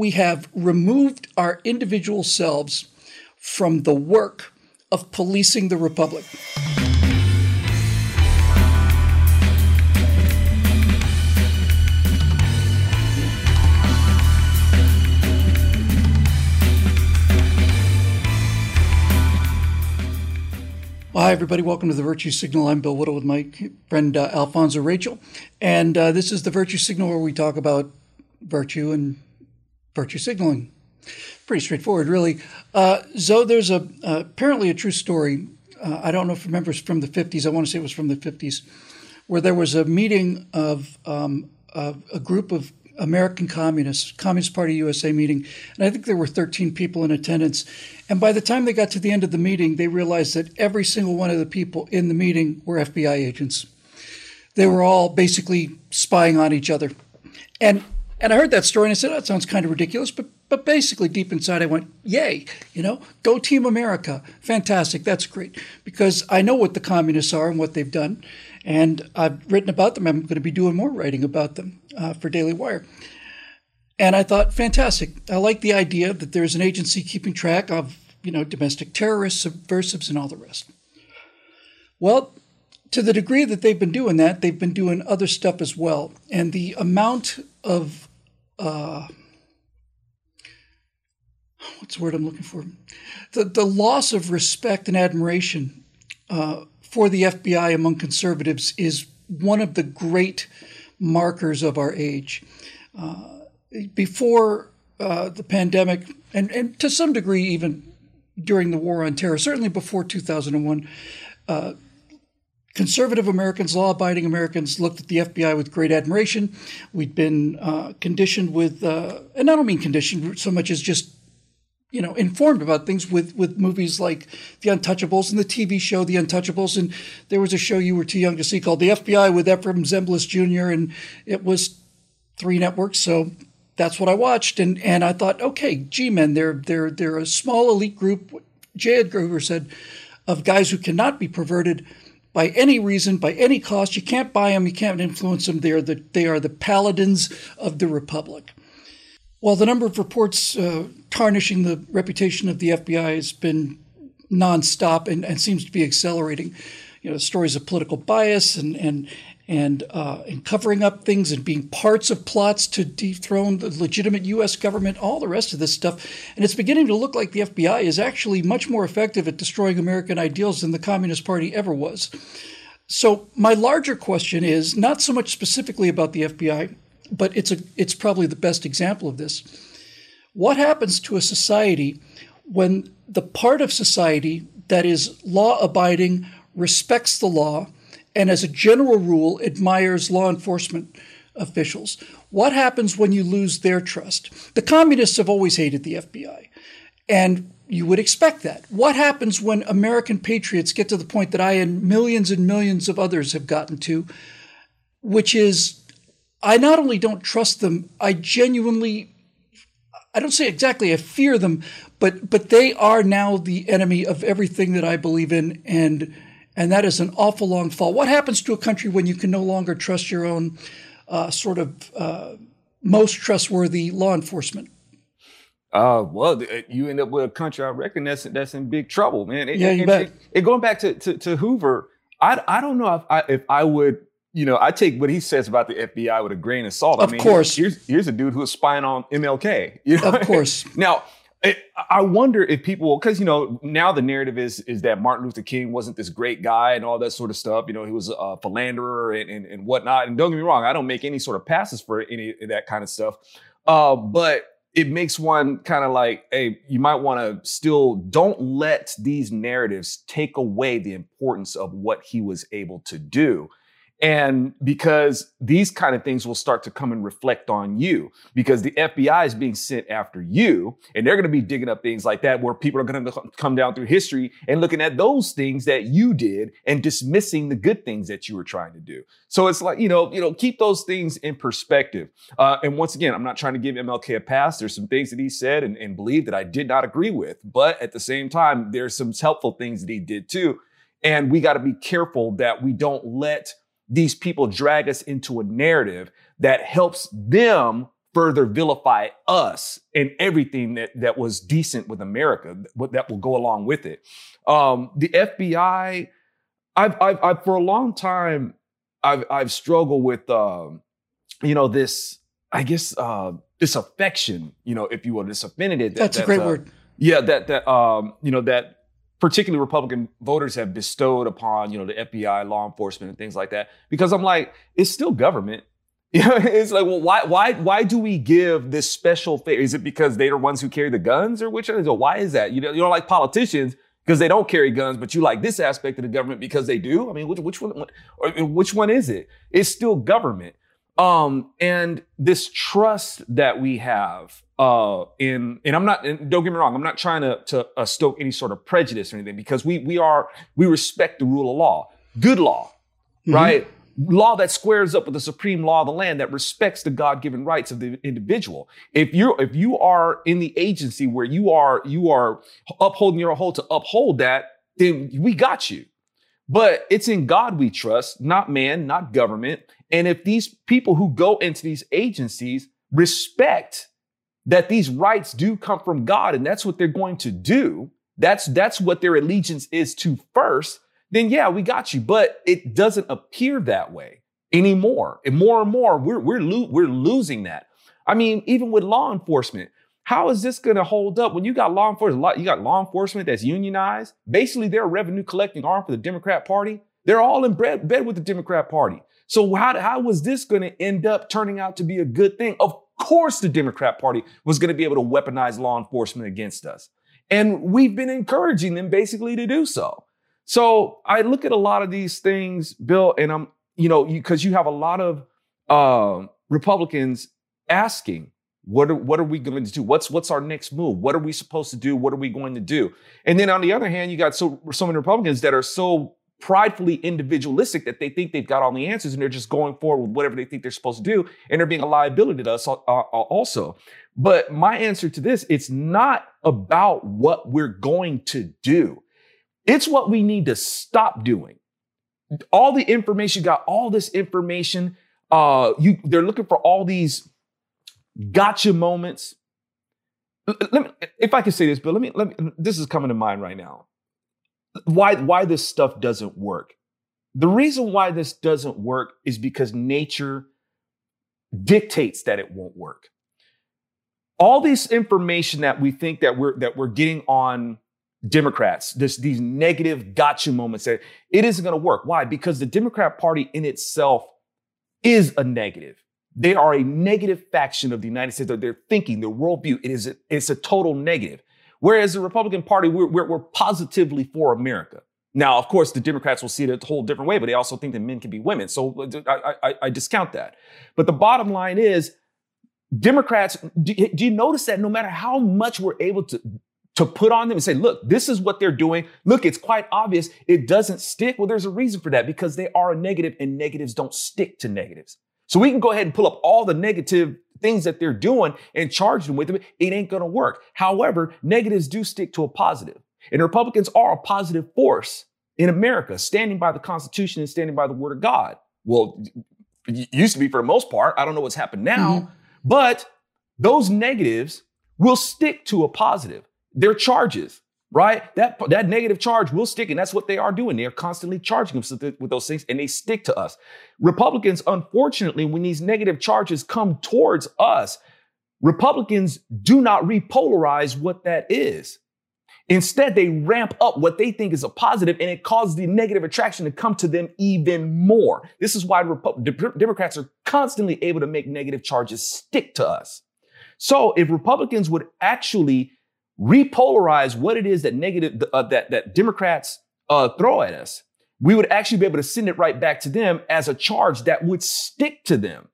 we have removed our individual selves from the work of policing the republic. Hi, everybody. Welcome to the Virtue Signal. I'm Bill Whittle with my friend uh, Alfonzo Rachel. And uh, this is the Virtue Signal where we talk about virtue and virtue signaling. Pretty straightforward, really. Uh, so there's a uh, apparently a true story. Uh, I don't know if remembers from the 50s. I want to say it was from the 50s, where there was a meeting of um, a group of American Communists, Communist Party USA meeting, and I think there were 13 people in attendance. And by the time they got to the end of the meeting, they realized that every single one of the people in the meeting were FBI agents. They were all basically spying on each other. And and I heard that story and I said, oh, that sounds kind of ridiculous, but but basically deep inside I went, yay, you know, go Team America. Fantastic. That's great. Because I know what the communists are and what they've done. And I've written about them. I'm going to be doing more writing about them uh, for Daily Wire. And I thought, fantastic. I like the idea that there's an agency keeping track of, you know, domestic terrorists, subversives, and all the rest. Well, to the degree that they've been doing that, they've been doing other stuff as well. And the amount of uh, what's the word I'm looking for? The the loss of respect and admiration uh, for the FBI among conservatives is one of the great markers of our age. Uh, before uh, the pandemic, and, and to some degree even during the war on terror, certainly before 2001, uh, conservative Americans, law abiding Americans looked at the FBI with great admiration. We'd been uh, conditioned with, uh, and I don't mean conditioned so much as just you know informed about things with with movies like The Untouchables and the TV show The Untouchables and there was a show you were too young to see called The FBI with Efrem Zimbalist Jr. and it was three networks so that's what I watched and and I thought okay G-men they're they're they're a small elite group J. Edgar Hoover said of guys who cannot be perverted by any reason, by any cost. You can't buy them, you can't influence them. They are the, they are the paladins of the Republic. While the number of reports uh, tarnishing the reputation of the FBI has been nonstop and, and seems to be accelerating, you know, stories of political bias and and and uh, and covering up things and being parts of plots to dethrone the legitimate U.S. government, all the rest of this stuff, and it's beginning to look like the FBI is actually much more effective at destroying American ideals than the Communist Party ever was. So my larger question is not so much specifically about the FBI but it's a it's probably the best example of this. What happens to a society when the part of society that is law abiding, respects the law, and as a general rule admires law enforcement officials? What happens when you lose their trust? The communists have always hated the FBI. And you would expect that. What happens when American patriots get to the point that I and millions and millions of others have gotten to, which is I not only don't trust them, I genuinely I don't say exactly I fear them, but but they are now the enemy of everything that I believe in and and that is an awful long fall. What happens to a country when you can no longer trust your own uh, sort of uh, most trustworthy law enforcement? Uh, well, you end up with a country I reckon that's that's in big trouble, man. It, yeah, you it, bet. It, it, going back to, to, to Hoover, I I don't know if I if I would you know, I take what he says about the FBI with a grain of salt. Of I mean, course. Here's, here's a dude who was spying on MLK. You know? Of course. now, I wonder if people, because you know, now the narrative is is that Martin Luther King wasn't this great guy and all that sort of stuff. You know, he was a philanderer and, and, and whatnot. And don't get me wrong, I don't make any sort of passes for any of that kind of stuff. Uh, but it makes one kind of like, hey, you might want to still don't let these narratives take away the importance of what he was able to do. And because these kind of things will start to come and reflect on you because the FBI is being sent after you and they're going to be digging up things like that where people are going to come down through history and looking at those things that you did and dismissing the good things that you were trying to do. So it's like, you know, you know, keep those things in perspective. Uh, and once again, I'm not trying to give MLK a pass. There's some things that he said and, and believed that I did not agree with, but at the same time, there's some helpful things that he did too. And we got to be careful that we don't let these people drag us into a narrative that helps them further vilify us and everything that, that was decent with America that will go along with it. Um, the FBI, I've, I've, I've, for a long time, I've, I've struggled with, um, you know, this, I guess, uh, this affection, you know, if you will, this affinity. That, That's a great uh, word. Yeah, that that um, you know that particularly Republican voters have bestowed upon, you know, the FBI, law enforcement, and things like that. Because I'm like, it's still government. You know, it's like, well, why, why, why do we give this special favor? Is it because they're the ones who carry the guns, or which? So why is that? You know, you don't like politicians because they don't carry guns, but you like this aspect of the government because they do. I mean, which, which one? Or which one is it? It's still government. Um, and this trust that we have uh, in, and I'm not, and don't get me wrong, I'm not trying to, to uh, stoke any sort of prejudice or anything because we, we are, we respect the rule of law, good law, mm-hmm. right? Law that squares up with the supreme law of the land that respects the God-given rights of the individual. If you're, if you are in the agency where you are, you are upholding your whole to uphold that, then we got you. But it's in God we trust, not man, not government. And if these people who go into these agencies respect that these rights do come from God and that's what they're going to do, that's that's what their allegiance is to first, then yeah, we got you. But it doesn't appear that way anymore. And more and more, we're we're lo- we're losing that. I mean, even with law enforcement, how is this going to hold up when you got law enforcement? You got law enforcement that's unionized. Basically, they're a revenue collecting arm for the Democrat Party. They're all in bed, bed with the Democrat Party. So how, how was this going to end up turning out to be a good thing? Of course, the Democrat Party was going to be able to weaponize law enforcement against us. And we've been encouraging them basically to do so. So I look at a lot of these things, Bill, and I'm, you know, because you, you, have a lot of uh, Republicans asking, what are, what are we going to do? What's what's our next move? What are we supposed to do? What are we going to do? And then on the other hand, you got so so many Republicans that are so pridefully individualistic that they think they've got all the answers and they're just going forward with whatever they think they're supposed to do and they're being a liability to us uh, also. But my answer to this it's not about what we're going to do. It's what we need to stop doing. All the information got all this information uh you they're looking for all these gotcha moments. Let me, if I can say this, but let me, let me, this is coming to mind right now why why this stuff doesn't work. The reason why this doesn't work is because nature dictates that it won't work. All this information that we think that we're that we're getting on Democrats, this these negative gotcha moments that it isn't going to work. Why? Because the Democrat Party in itself is a negative. They are a negative faction of the United States. Their thinking, their worldview, it is a, it's a total negative. Whereas the Republican Party, we're, we're, we're positively for America. Now, of course, the Democrats will see it a whole different way, but they also think that men can be women. So uh, I, I, I discount that. But the bottom line is, Democrats, do, do, you notice that no matter how much we're able to, to put on them and say, look, this is what they're doing. Look, it's quite obvious. It doesn't stick. Well, there's a reason for that because they are a negative and negatives don't stick to negatives. So we can go ahead and pull up all the negative things that they're doing and charge them with them, it ain't going to work. However, negatives do stick to a positive. And Republicans are a positive force in America, standing by the Constitution and standing by the Word of God. Well, it used to be for the most part. I don't know what's happened now, mm-hmm. but those negatives will stick to a positive. They're charges right? That that negative charge will stick, and that's what they are doing. They are constantly charging them with those things, and they stick to us. Republicans, unfortunately, when these negative charges come towards us, Republicans do not repolarize what that is. Instead, they ramp up what they think is a positive, and it causes the negative attraction to come to them even more. This is why Repu- Democrats are constantly able to make negative charges stick to us. So, if Republicans would actually repolarize what it is that negative uh, that that Democrats uh, throw at us, we would actually be able to send it right back to them as a charge that would stick to them.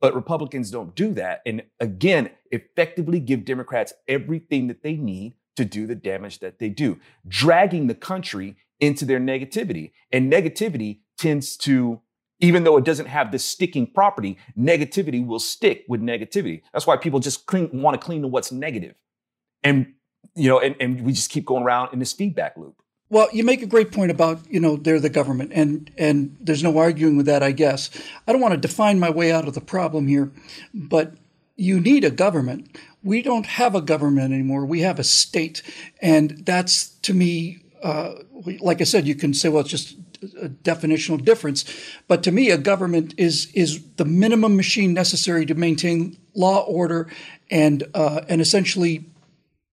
But Republicans don't do that, and again, effectively give Democrats everything that they need to do the damage that they do, dragging the country into their negativity. And negativity tends to even though it doesn't have this sticking property, negativity will stick with negativity. That's why people just want to clean to what's negative. And you know, and, and we just keep going around in this feedback loop. Well, you make a great point about, you know, they're the government and and there's no arguing with that, I guess. I don't want to define my way out of the problem here, but you need a government. We don't have a government anymore. We have a state. And that's, to me, uh, like I said, you can say, well, it's just a definitional difference. But to me, a government is is the minimum machine necessary to maintain law, order, and uh, and essentially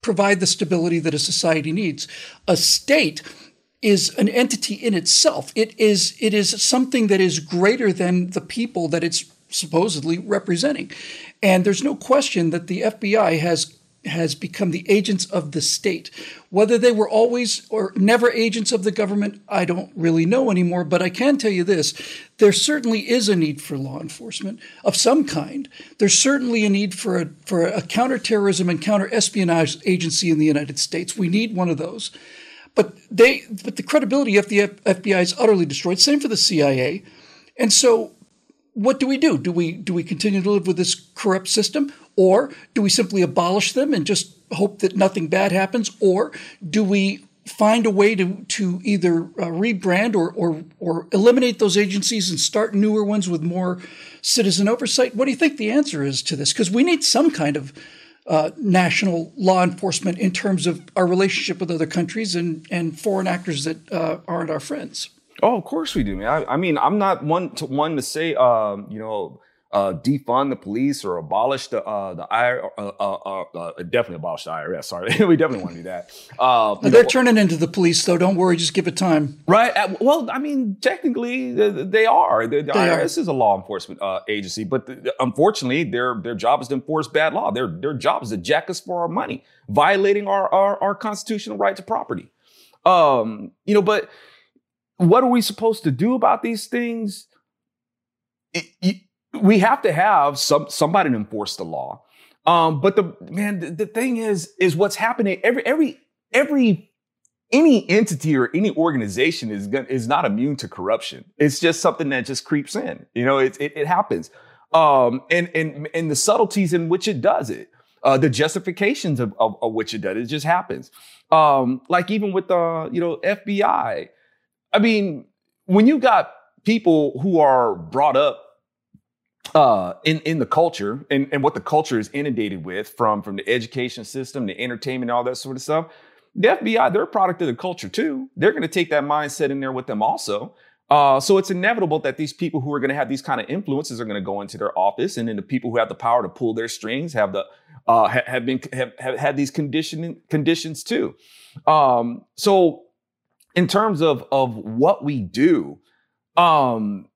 provide the stability that a society needs. A state is an entity in itself. It is it is something that is greater than the people that it's supposedly representing. And there's no question that the FBI has has become the agents of the state. Whether they were always or never agents of the government, I don't really know anymore. But I can tell you this there certainly is a need for law enforcement of some kind. There's certainly a need for a, for a counterterrorism and counter-espionage agency in the United States. We need one of those. But they, but the credibility of the FBI is utterly destroyed. Same for the CIA. And so what do we do? Do we do we continue to live with this corrupt system, or do we simply abolish them and just hope that nothing bad happens, or do we find a way to to either uh, rebrand or or or eliminate those agencies and start newer ones with more citizen oversight? What do you think the answer is to this? Because we need some kind of uh, national law enforcement in terms of our relationship with other countries and and foreign actors that uh, aren't our friends. Oh, of course we do, man. I, I mean, I'm not one to one to say, um, you know, uh, defund the police or abolish the uh, the IR, uh, uh, uh, uh, definitely abolish the IRS. Sorry, we definitely want to do that. They're know, turning into the police, though. Don't worry, just give it time. Right. Well, I mean, technically, they are. The, the they IRS are. is a law enforcement agency, but the, unfortunately, their their job is to enforce bad law. Their their job is to jack us for our money, violating our our, our constitutional right to property. Um, you know, but what are we supposed to do about these things? It, it, we have to have some somebody to enforce the law. Um, but the man, the, the thing is, is what's happening. Every every every any entity or any organization is going is not immune to corruption. It's just something that just creeps in. You know, it it, it happens. Um, and and and the subtleties in which it does it, uh, the justifications of, of, of which it does it just happens. Um, like even with the you know FBI, I mean, when you got people who are brought up uh, in in the culture and, and what the culture is inundated with from from the education system, the entertainment, all that sort of stuff. The FBI, they're a product of the culture too. They're going to take that mindset in there with them also. Uh, so it's inevitable that these people who are going to have these kind of influences are going to go into their office, and then the people who have the power to pull their strings have the uh, have, have been have, have had these conditioning conditions too. Um, so in terms of of what we do, um,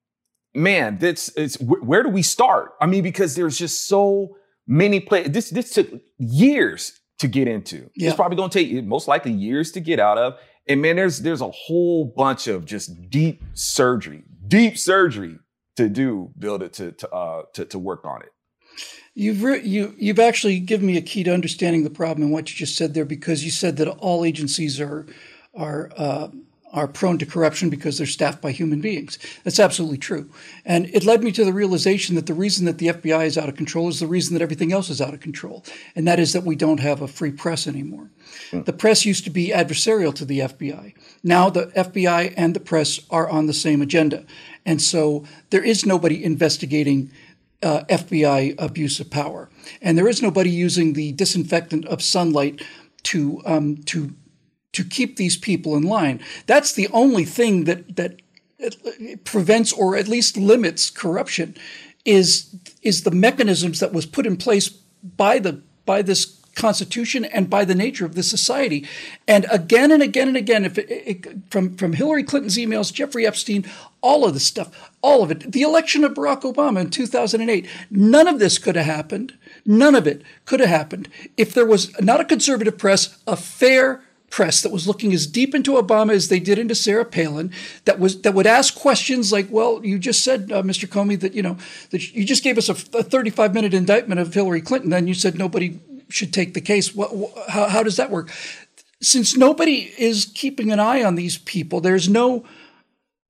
man, that's it's where do we start? I mean, because there's just so many play. This this took years to get into. Yeah. It's probably going to take most likely years to get out of. And man, there's there's a whole bunch of just deep surgery, deep surgery to do, build it to to uh, to, to work on it. You've re- you you've actually given me a key to understanding the problem and what you just said there because you said that all agencies are are uh, are prone to corruption because they're staffed by human beings. That's absolutely true. And it led me to the realization that the reason that the FBI is out of control is the reason that everything else is out of control. And that is that we don't have a free press anymore. Mm. The press used to be adversarial to the FBI. Now the FBI and the press are on the same agenda. And so there is nobody investigating uh, FBI abuse of power. And there is nobody using the disinfectant of sunlight to um, to to keep these people in line. That's the only thing that that prevents or at least limits corruption is is the mechanisms that was put in place by the by this constitution and by the nature of the society. And again and again and again if it, it, from from Hillary Clinton's emails Jeffrey Epstein all of this stuff all of it. The election of Barack Obama in 2008 none of this could have happened. None of it could have happened. If there was not a conservative press a fair press that was looking as deep into Obama as they did into Sarah Palin, that was that would ask questions like, "Well, you just said, uh, Mr. Comey, that you know that you just gave us a, a 35 minute indictment of Hillary Clinton, then you said nobody should take the case. What, how, how does that work?" Since nobody is keeping an eye on these people, there's no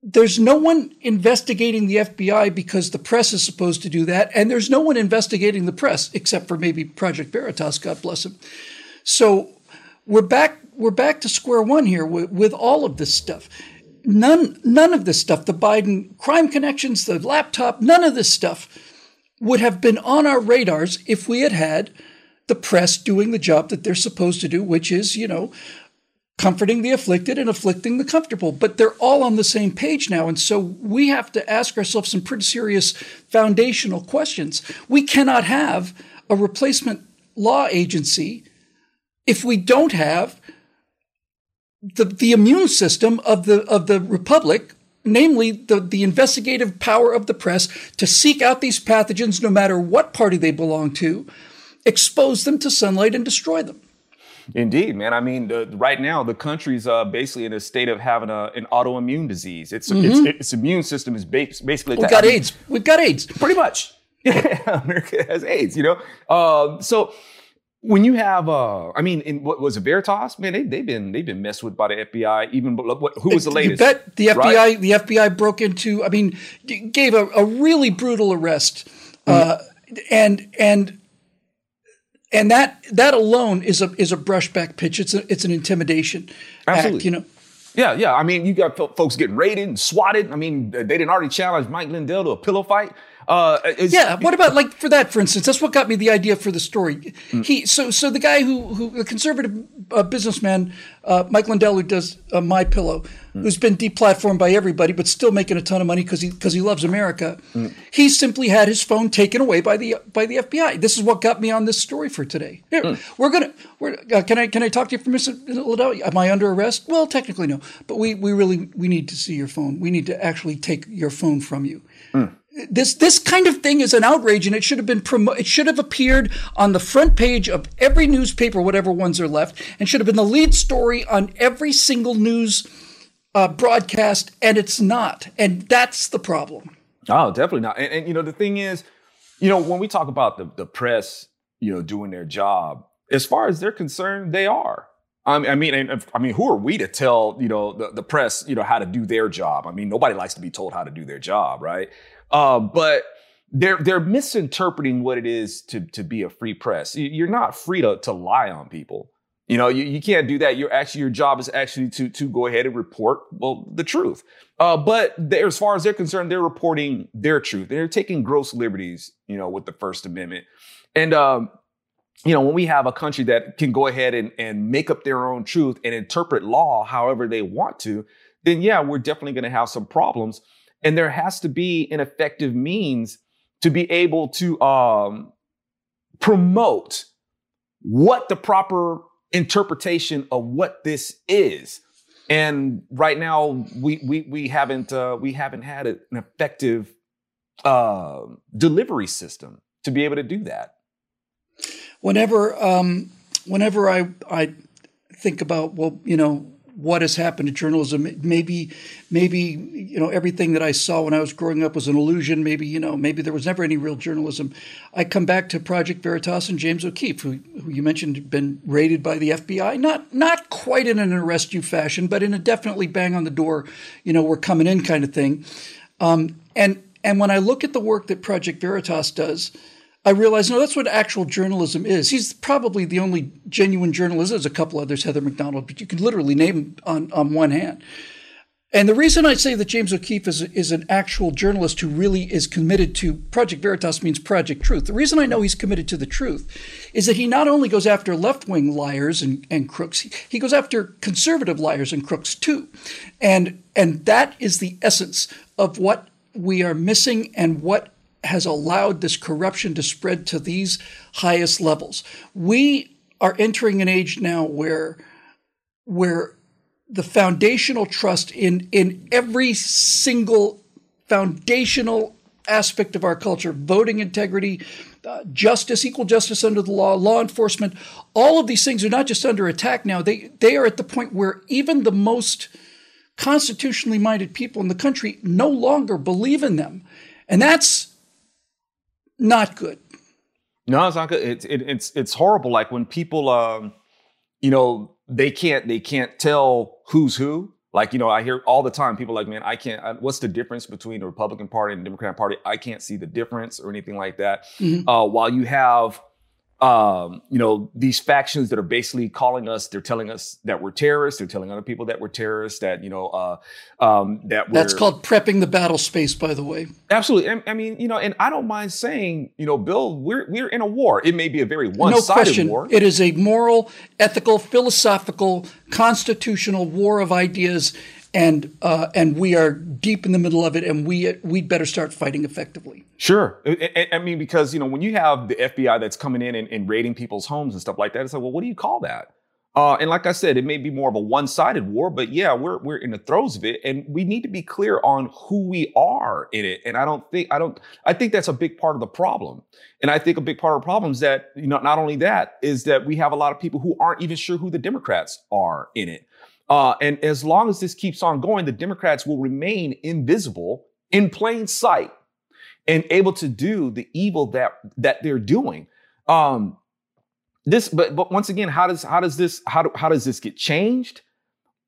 there's no one investigating the FBI because the press is supposed to do that, and there's no one investigating the press except for maybe Project Veritas, God bless him. So we're back we're back to square one here with, with all of this stuff. None none of this stuff, the Biden crime connections, the laptop, none of this stuff would have been on our radars if we had had the press doing the job that they're supposed to do, which is, you know, comforting the afflicted and afflicting the comfortable. But they're all on the same page now. And so we have to ask ourselves some pretty serious foundational questions. We cannot have a replacement law agency if we don't have the, the immune system of the of the republic namely the, the investigative power of the press to seek out these pathogens no matter what party they belong to expose them to sunlight and destroy them Indeed, man. I mean, the, right now the country's uh, basically in a state of having a, an autoimmune disease. Its, mm-hmm. its, its immune system is basically. We've got AIDS. We've got AIDS. Pretty much. Yeah, America has AIDS. You know. Uh, so when you have, uh, I mean, in what was it, Veritas? Man, they, they've been they've been messed with by the FBI. Even what, who was the latest? You bet the FBI right? the FBI broke into. I mean, gave a, a really brutal arrest, uh, mm-hmm. and and and that that alone is a is a brushback pitch. It's a, it's an intimidation Absolutely. act. You know. Yeah, yeah. I mean, you got folks getting raided and swatted. I mean, they didn't already challenge Mike Lindell to a pillow fight. Uh, yeah. What about like for that, for instance? That's what got me the idea for the story. Mm. He so so the guy who who the conservative uh, businessman uh, Mike Lindell who does uh, My Pillow, mm. who's been deplatformed by everybody but still making a ton of money because he because he loves America. Mm. He simply had his phone taken away by the by the FBI. This is what got me on this story for today. Here, mm. We're gonna we're, uh, can I can I talk to you for Mr. Lindell? Am I under arrest? Well, technically no, but we we really we need to see your phone. We need to actually take your phone from you. This this kind of thing is an outrage, and it should have been promo- It should have appeared on the front page of every newspaper, whatever ones are left, and should have been the lead story on every single news uh, broadcast. And it's not, and that's the problem. Oh, definitely not. And, and, you know, the thing is, you know, when we talk about the the press, you know, doing their job, as far as they're concerned, they are. I mean, I mean, who are we to tell you know the, the press you know how to do their job? I mean, nobody likes to be told how to do their job, right? Uh, but they're they're misinterpreting what it is to to be a free press. You're not free to to lie on people. You know, you, you can't do that. You're actually your job is actually to to go ahead and report well the truth. Uh, but as far as they're concerned, they're reporting their truth. They're taking gross liberties, you know, with the First Amendment. And um, you know, when we have a country that can go ahead and, and make up their own truth and interpret law however they want to, then yeah, we're definitely going to have some problems. And there has to be an effective means to be able to um, promote what the proper interpretation of what this is. And right now, we we we haven't uh, we haven't had an effective uh, delivery system to be able to do that. Whenever um, whenever I I think about well, you know, what has happened to journalism. Maybe, maybe you know everything that I saw when I was growing up was an illusion. Maybe you know maybe there was never any real journalism. I come back to Project Veritas and James O'Keefe, who, who you mentioned been raided by the FBI. Not not quite in an arrest you fashion, but in a definitely bang on the door, you know we're coming in kind of thing. Um, and and when I look at the work that Project Veritas does I realized, no, that's what actual journalism is. He's probably the only genuine journalist. There's a couple others, Heather Mac Donald, but you can literally name on, on one hand. And the reason I say that James O'Keefe is, is an actual journalist who really is committed to Project Veritas means Project Truth. The reason I know he's committed to the truth is that he not only goes after left wing liars and, and crooks, he, he goes after conservative liars and crooks too. And, and that is the essence of what we are missing and what has allowed this corruption to spread to these highest levels. We are entering an age now where where the foundational trust in in every single foundational aspect of our culture voting integrity uh, justice equal justice under the law law enforcement all of these things are not just under attack now they they are at the point where even the most constitutionally minded people in the country no longer believe in them and that's not good. No, it's not good. It's it, it's it's horrible. Like when people, um, you know, they can't they can't tell who's who. Like you know, I hear all the time people like, man, I can't. I, what's the difference between the Republican Party and the Democratic Party? I can't see the difference or anything like that. Mm-hmm. Uh, while you have um, you know, these factions that are basically calling us, they're telling us that we're terrorists. They're telling other people that we're terrorists, that, you know, uh, um, that That's called prepping the battle space, by the way. Absolutely. I, I, mean, you know, and I don't mind saying, you know, Bill, we're, we're in a war. It may be a very one-sided no war. It is a moral, ethical, philosophical, constitutional war of ideas and uh, and we are deep in the middle of it, and we we'd better start fighting effectively. Sure, I, I mean because you know when you have the FBI that's coming in and, and, raiding people's homes and stuff like that, it's like, well, what do you call that? Uh, and like I said, it may be more of a one-sided war, but yeah, we're we're in the throes of it, and we need to be clear on who we are in it. And I don't think I don't I think that's a big part of the problem. And I think a big part of the problem is that you know not only that is that we have a lot of people who aren't even sure who the Democrats are in it. Uh, and as long as this keeps on going, the Democrats will remain invisible in plain sight and able to do the evil that that they're doing. Um, this, but but once again, how does how does this how do, how does this get changed?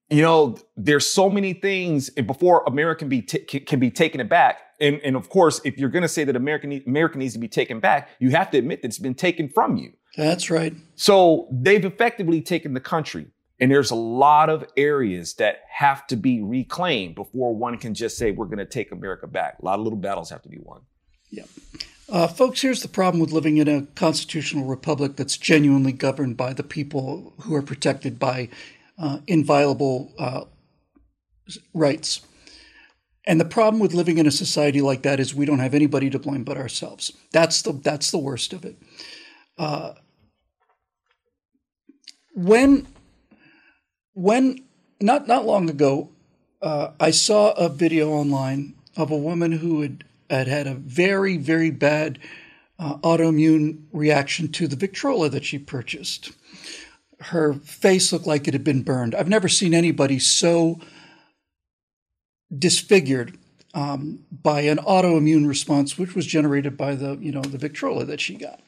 You know, there's so many things before America can be t- can be taken aback. And, and of course, if you're going to say that America, America needs to be taken back, you have to admit that it's been taken from you. That's right. So they've effectively taken the country. And there's a lot of areas that have to be reclaimed before one can just say, we're going to take America back. A lot of little battles have to be won. Yeah. Uh, folks, here's the problem with living in a constitutional republic that's genuinely governed by the people who are protected by uh, inviolable uh, rights. And the problem with living in a society like that is we don't have anybody to blame but ourselves. That's the that's the worst of it. Uh, when when not not long ago, uh, I saw a video online of a woman who had had, had a very very bad uh, autoimmune reaction to the Victrola that she purchased. Her face looked like it had been burned. I've never seen anybody so disfigured um, by an autoimmune response, which was generated by the you know the Victrola that she got.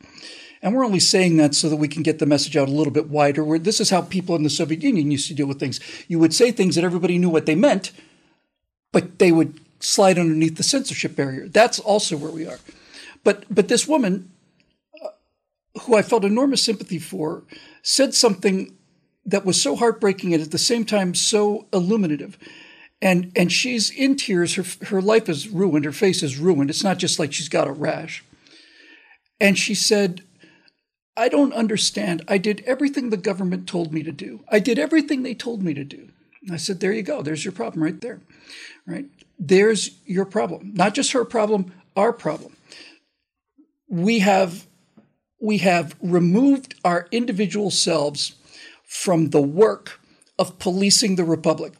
And we're only saying that so that we can get the message out a little bit wider. Where this is how people in the Soviet Union used to deal with things. You would say things that everybody knew what they meant, but they would slide underneath the censorship barrier. That's also where we are. But but this woman, uh, who I felt enormous sympathy for, said something that was so heartbreaking and at the same time so illuminative. And and she's in tears. Her her life is ruined. Her face is ruined. It's not just like she's got a rash. And she said, I don't understand. I did everything the government told me to do. I did everything they told me to do. I said, there you go. There's your problem right there. Right? There's your problem. Not just her problem, our problem. We have we have removed our individual selves from the work of policing the republic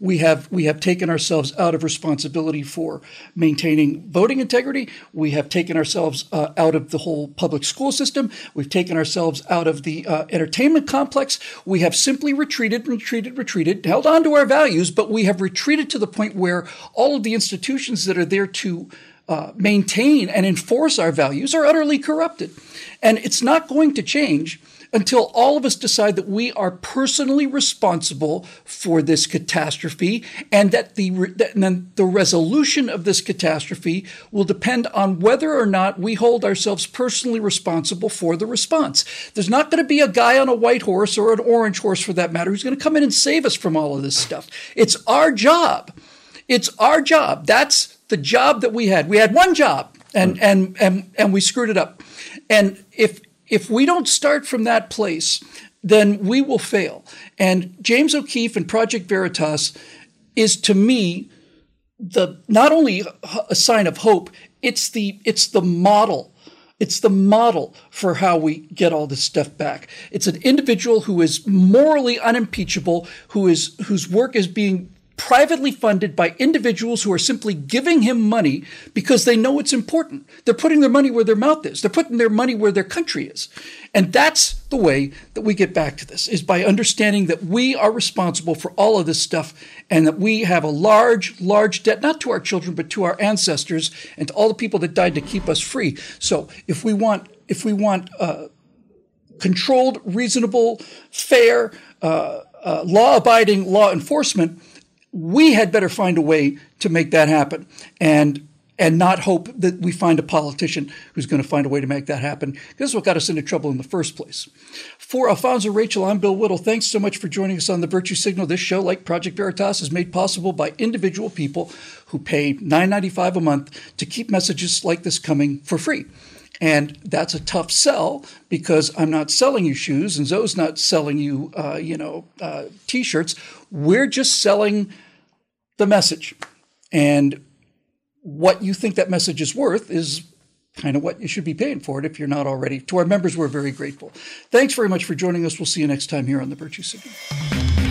we have we have taken ourselves out of responsibility for maintaining voting integrity. We have taken ourselves uh, out of the whole public school system. We've taken ourselves out of the uh, entertainment complex. We have simply retreated, retreated, retreated, held on to our values, but we have retreated to the point where all of the institutions that are there to uh, maintain and enforce our values are utterly corrupted. And it's not going to change until all of us decide that we are personally responsible for this catastrophe and that the, that, and the resolution of this catastrophe will depend on whether or not we hold ourselves personally responsible for the response. There's not going to be a guy on a white horse or an orange horse for that matter who's going to come in and save us from all of this stuff. It's our job. It's our job. That's the job that we had. We had one job and, and, and, and we screwed it up. And if, if we don't start from that place, then we will fail. And James O'Keefe and Project Veritas is to me the not only a sign of hope, it's the it's the model. It's the model for how we get all this stuff back. It's an individual who is morally unimpeachable, who is whose work is being privately funded by individuals who are simply giving him money because they know it's important. They're putting their money where their mouth is. They're putting their money where their country is. And that's the way that we get back to this is by understanding that we are responsible for all of this stuff and that we have a large, large debt, not to our children, but to our ancestors and to all the people that died to keep us free. So if we want, if we want, uh, controlled, reasonable, fair, uh, uh, law abiding law enforcement, we had better find a way to make that happen. And and not hope that we find a politician who's going to find a way to make that happen. This is what got us into trouble in the first place. For Alfonzo Rachel, I'm Bill Whittle. Thanks so much for joining us on the Virtue Signal. This show, like Project Veritas, is made possible by individual people who pay $9.95 a month to keep messages like this coming for free. And that's a tough sell because I'm not selling you shoes and Zoe's not selling you, uh, you know, uh, t-shirts. We're just selling the message. And what you think that message is worth is kind of what you should be paying for it if you're not already. To our members, we're very grateful. Thanks very much for joining us. We'll see you next time here on the Virtue Signal.